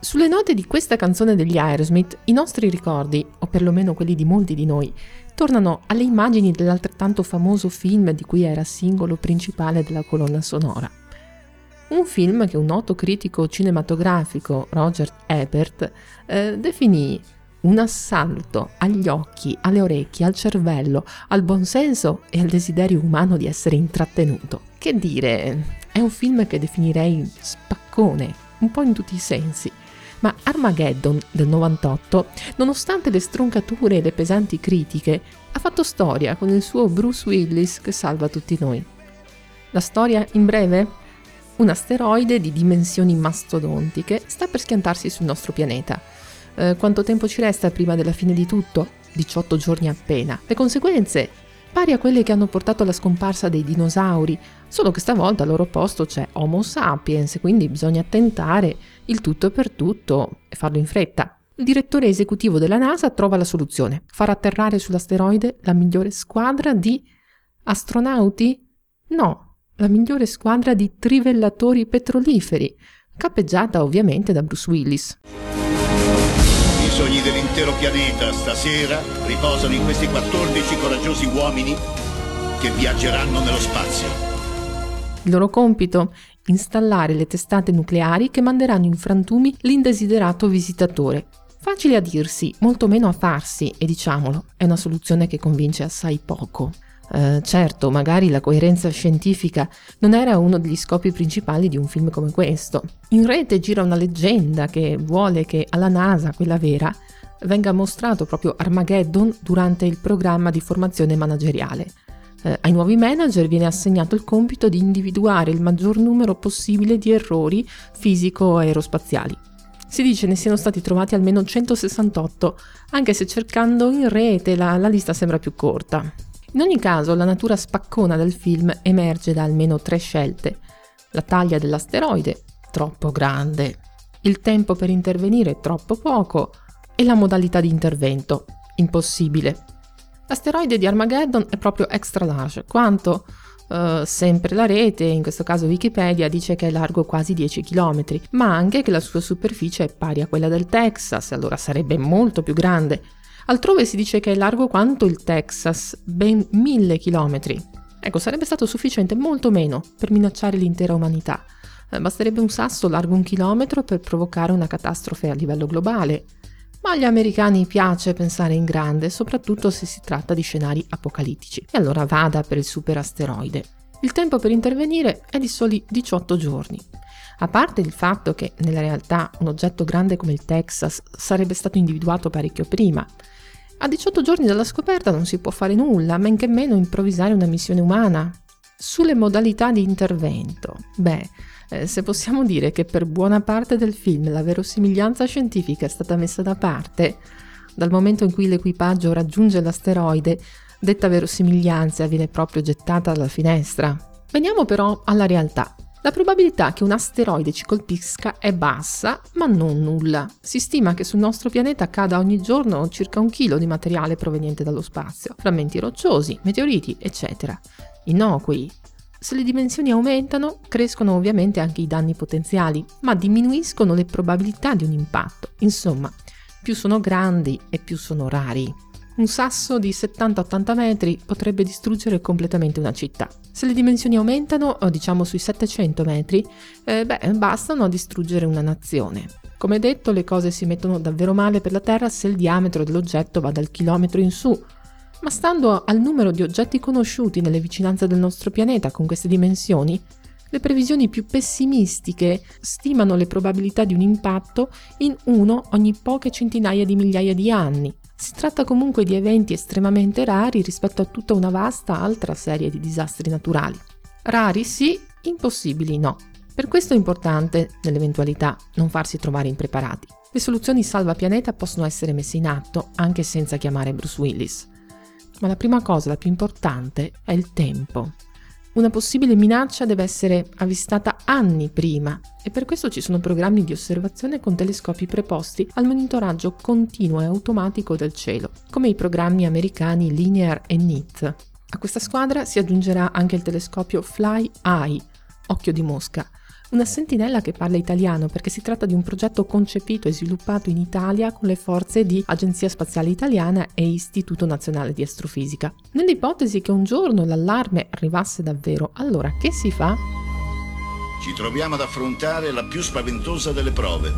Sulle note di questa canzone degli Aerosmith, i nostri ricordi, o perlomeno quelli di molti di noi, tornano alle immagini dell'altrettanto famoso film di cui era singolo principale della colonna sonora. Un film che un noto critico cinematografico, Roger Ebert, eh, definì un assalto agli occhi, alle orecchie, al cervello, al buonsenso e al desiderio umano di essere intrattenuto. Che dire, è un film che definirei spaccone, un po' in tutti i sensi. Ma Armageddon del 98, nonostante le stroncature e le pesanti critiche, ha fatto storia con il suo Bruce Willis che salva tutti noi. La storia in breve? Un asteroide di dimensioni mastodontiche sta per schiantarsi sul nostro pianeta. Eh, quanto tempo ci resta prima della fine di tutto? 18 giorni appena. Le conseguenze? Pari a quelle che hanno portato alla scomparsa dei dinosauri, solo che stavolta al loro posto c'è Homo sapiens, quindi bisogna tentare il tutto per tutto e farlo in fretta. Il direttore esecutivo della NASA trova la soluzione, far atterrare sull'asteroide la migliore squadra di astronauti? No, la migliore squadra di trivellatori petroliferi, cappeggiata ovviamente da Bruce Willis. Sogni dell'intero pianeta stasera riposano in questi 14 coraggiosi uomini che viaggeranno nello spazio. Il loro compito? Installare le testate nucleari che manderanno in frantumi l'indesiderato visitatore. Facile a dirsi, molto meno a farsi, e diciamolo, è una soluzione che convince assai poco. Eh, certo, magari la coerenza scientifica non era uno degli scopi principali di un film come questo. In rete gira una leggenda che vuole che alla NASA, quella vera, venga mostrato proprio Armageddon durante il programma di formazione manageriale. Eh, ai nuovi manager viene assegnato il compito di individuare il maggior numero possibile di errori fisico-aerospaziali. Si dice ne siano stati trovati almeno 168, anche se cercando in rete la, la lista sembra più corta. In ogni caso, la natura spaccona del film emerge da almeno tre scelte. La taglia dell'asteroide, troppo grande, il tempo per intervenire, troppo poco, e la modalità di intervento, impossibile. L'asteroide di Armageddon è proprio extra large, quanto Uh, sempre la rete, in questo caso Wikipedia, dice che è largo quasi 10 km, ma anche che la sua superficie è pari a quella del Texas, allora sarebbe molto più grande. Altrove si dice che è largo quanto il Texas, ben mille chilometri. Ecco, sarebbe stato sufficiente molto meno per minacciare l'intera umanità. Eh, basterebbe un sasso largo un chilometro per provocare una catastrofe a livello globale. Ma agli americani piace pensare in grande, soprattutto se si tratta di scenari apocalittici. E allora vada per il superasteroide. Il tempo per intervenire è di soli 18 giorni. A parte il fatto che nella realtà un oggetto grande come il Texas sarebbe stato individuato parecchio prima, a 18 giorni dalla scoperta non si può fare nulla, men che meno improvvisare una missione umana. Sulle modalità di intervento, beh, eh, se possiamo dire che per buona parte del film la verosimiglianza scientifica è stata messa da parte, dal momento in cui l'equipaggio raggiunge l'asteroide, detta verosimiglianza viene proprio gettata dalla finestra. Veniamo però alla realtà. La probabilità che un asteroide ci colpisca è bassa, ma non nulla. Si stima che sul nostro pianeta cada ogni giorno circa un chilo di materiale proveniente dallo spazio, frammenti rocciosi, meteoriti, eccetera. Innocui. Se le dimensioni aumentano, crescono ovviamente anche i danni potenziali, ma diminuiscono le probabilità di un impatto. Insomma, più sono grandi e più sono rari. Un sasso di 70-80 metri potrebbe distruggere completamente una città. Se le dimensioni aumentano, diciamo sui 700 metri, eh, beh, bastano a distruggere una nazione. Come detto, le cose si mettono davvero male per la Terra se il diametro dell'oggetto va dal chilometro in su, ma stando al numero di oggetti conosciuti nelle vicinanze del nostro pianeta con queste dimensioni, le previsioni più pessimistiche stimano le probabilità di un impatto in uno ogni poche centinaia di migliaia di anni, si tratta comunque di eventi estremamente rari rispetto a tutta una vasta altra serie di disastri naturali. Rari sì, impossibili no. Per questo è importante, nell'eventualità, non farsi trovare impreparati. Le soluzioni salva pianeta possono essere messe in atto anche senza chiamare Bruce Willis. Ma la prima cosa, la più importante, è il tempo. Una possibile minaccia deve essere avvistata anni prima e per questo ci sono programmi di osservazione con telescopi preposti al monitoraggio continuo e automatico del cielo, come i programmi americani Linear e NIT. A questa squadra si aggiungerà anche il telescopio Fly Eye, occhio di mosca, una sentinella che parla italiano perché si tratta di un progetto concepito e sviluppato in Italia con le forze di Agenzia Spaziale Italiana e Istituto Nazionale di Astrofisica. Nell'ipotesi che un giorno l'allarme arrivasse davvero, allora che si fa? Ci troviamo ad affrontare la più spaventosa delle prove.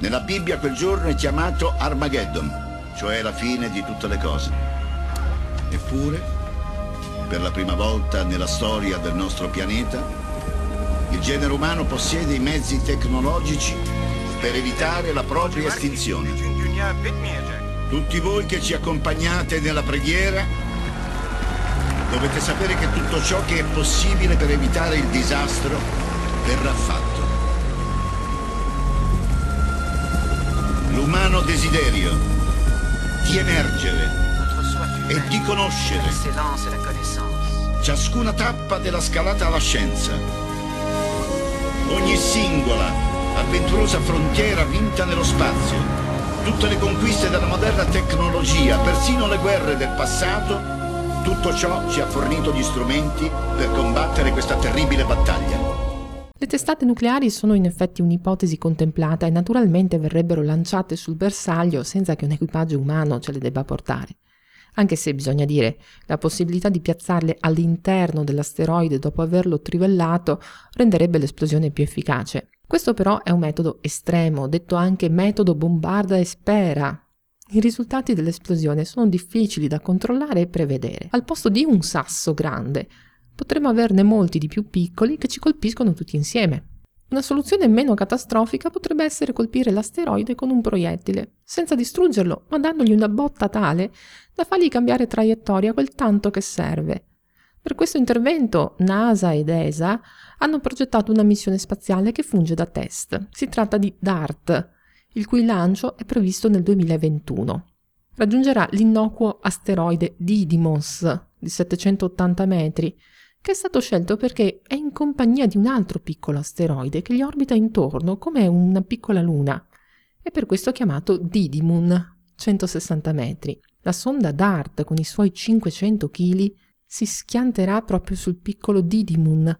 Nella Bibbia quel giorno è chiamato Armageddon, cioè la fine di tutte le cose. Eppure, per la prima volta nella storia del nostro pianeta, il genere umano possiede i mezzi tecnologici per evitare la propria estinzione. Tutti voi che ci accompagnate nella preghiera dovete sapere che tutto ciò che è possibile per evitare il disastro verrà fatto. L'umano desiderio di emergere e di conoscere ciascuna tappa della scalata alla scienza ogni singola, avventurosa frontiera vinta nello spazio, tutte le conquiste della moderna tecnologia, persino le guerre del passato, tutto ciò ci ha fornito gli strumenti per combattere questa terribile battaglia. Le testate nucleari sono in effetti un'ipotesi contemplata e naturalmente verrebbero lanciate sul bersaglio senza che un equipaggio umano ce le debba portare anche se bisogna dire la possibilità di piazzarle all'interno dell'asteroide dopo averlo trivellato renderebbe l'esplosione più efficace. Questo però è un metodo estremo, detto anche metodo bombarda e spera. I risultati dell'esplosione sono difficili da controllare e prevedere. Al posto di un sasso grande, potremmo averne molti di più piccoli che ci colpiscono tutti insieme. Una soluzione meno catastrofica potrebbe essere colpire l'asteroide con un proiettile, senza distruggerlo, ma dandogli una botta tale da fargli cambiare traiettoria quel tanto che serve. Per questo intervento NASA ed ESA hanno progettato una missione spaziale che funge da test. Si tratta di DART, il cui lancio è previsto nel 2021. Raggiungerà l'innocuo asteroide Didymos di 780 metri che è stato scelto perché è in compagnia di un altro piccolo asteroide che gli orbita intorno come una piccola luna. È per questo chiamato Didymoon, 160 metri. La sonda DART con i suoi 500 kg si schianterà proprio sul piccolo Didymoon.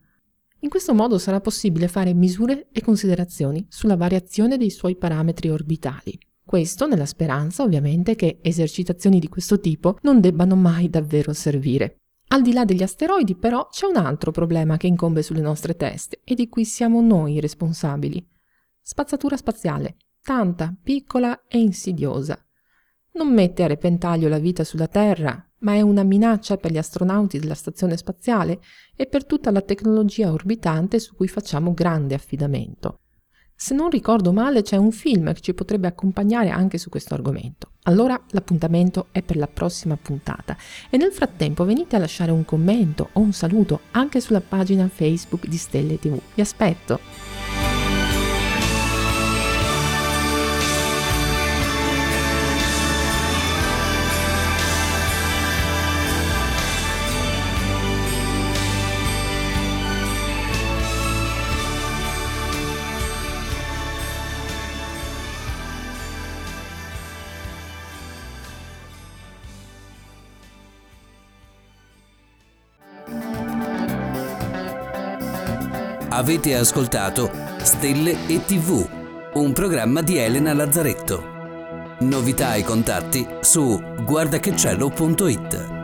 In questo modo sarà possibile fare misure e considerazioni sulla variazione dei suoi parametri orbitali. Questo nella speranza ovviamente che esercitazioni di questo tipo non debbano mai davvero servire. Al di là degli asteroidi, però, c'è un altro problema che incombe sulle nostre teste e di cui siamo noi responsabili. Spazzatura spaziale, tanta, piccola e insidiosa. Non mette a repentaglio la vita sulla Terra, ma è una minaccia per gli astronauti della stazione spaziale e per tutta la tecnologia orbitante su cui facciamo grande affidamento. Se non ricordo male c'è un film che ci potrebbe accompagnare anche su questo argomento. Allora l'appuntamento è per la prossima puntata e nel frattempo venite a lasciare un commento o un saluto anche sulla pagina Facebook di Stelle TV. Vi aspetto! Avete ascoltato Stelle e TV, un programma di Elena Lazzaretto. Novità e contatti su guardachecielo.it.